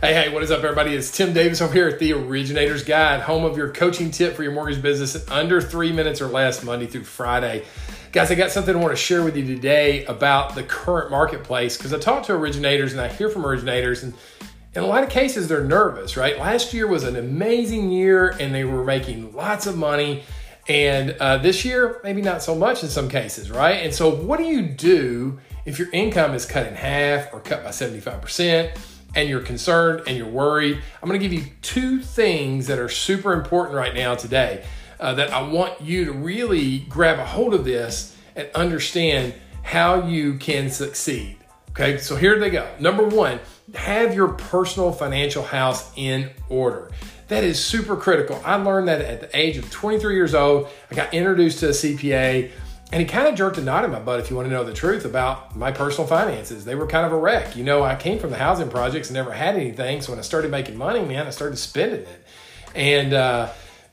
Hey, hey, what is up, everybody? It's Tim Davis over here at the Originator's Guide, home of your coaching tip for your mortgage business in under three minutes or less, Monday through Friday. Guys, I got something I want to share with you today about the current marketplace because I talk to originators and I hear from originators, and in a lot of cases, they're nervous, right? Last year was an amazing year and they were making lots of money. And uh, this year, maybe not so much in some cases, right? And so, what do you do if your income is cut in half or cut by 75%? And you're concerned and you're worried, I'm going to give you two things that are super important right now today uh, that I want you to really grab a hold of this and understand how you can succeed. Okay, so here they go. Number one, have your personal financial house in order. That is super critical. I learned that at the age of 23 years old. I got introduced to a CPA and he kind of jerked a knot in my butt, if you want to know the truth, about my personal finances. They were kind of a wreck. You know, I came from the housing projects and never had anything. So when I started making money, man, I started spending it and uh,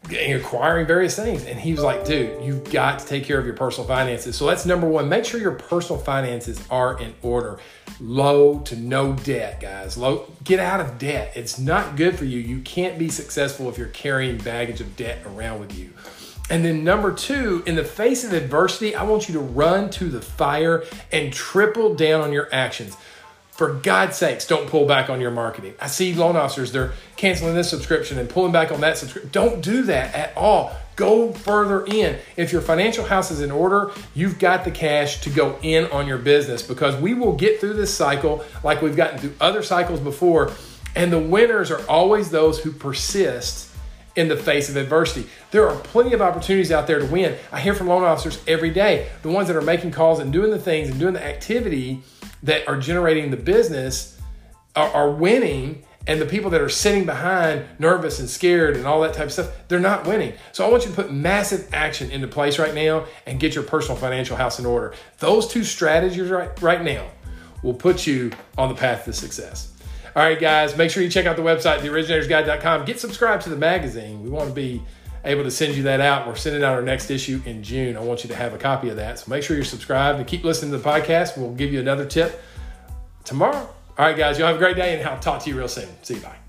acquiring various things. And he was like, dude, you've got to take care of your personal finances. So that's number one. Make sure your personal finances are in order. Low to no debt, guys. Low, get out of debt. It's not good for you. You can't be successful if you're carrying baggage of debt around with you. And then number two, in the face of adversity, I want you to run to the fire and triple down on your actions. For God's sakes, don't pull back on your marketing. I see loan officers, they're canceling this subscription and pulling back on that subscription. Don't do that at all. Go further in. If your financial house is in order, you've got the cash to go in on your business because we will get through this cycle like we've gotten through other cycles before. And the winners are always those who persist in the face of adversity. There are plenty of opportunities out there to win. I hear from loan officers every day, the ones that are making calls and doing the things and doing the activity that are generating the business are, are winning. And the people that are sitting behind, nervous and scared and all that type of stuff, they're not winning. So I want you to put massive action into place right now and get your personal financial house in order. Those two strategies right, right now will put you on the path to success. All right, guys, make sure you check out the website, theoriginatorsguide.com. Get subscribed to the magazine. We want to be able to send you that out. We're sending out our next issue in June. I want you to have a copy of that. So make sure you're subscribed and keep listening to the podcast. We'll give you another tip tomorrow. All right, guys, you all have a great day, and I'll talk to you real soon. See you. Bye.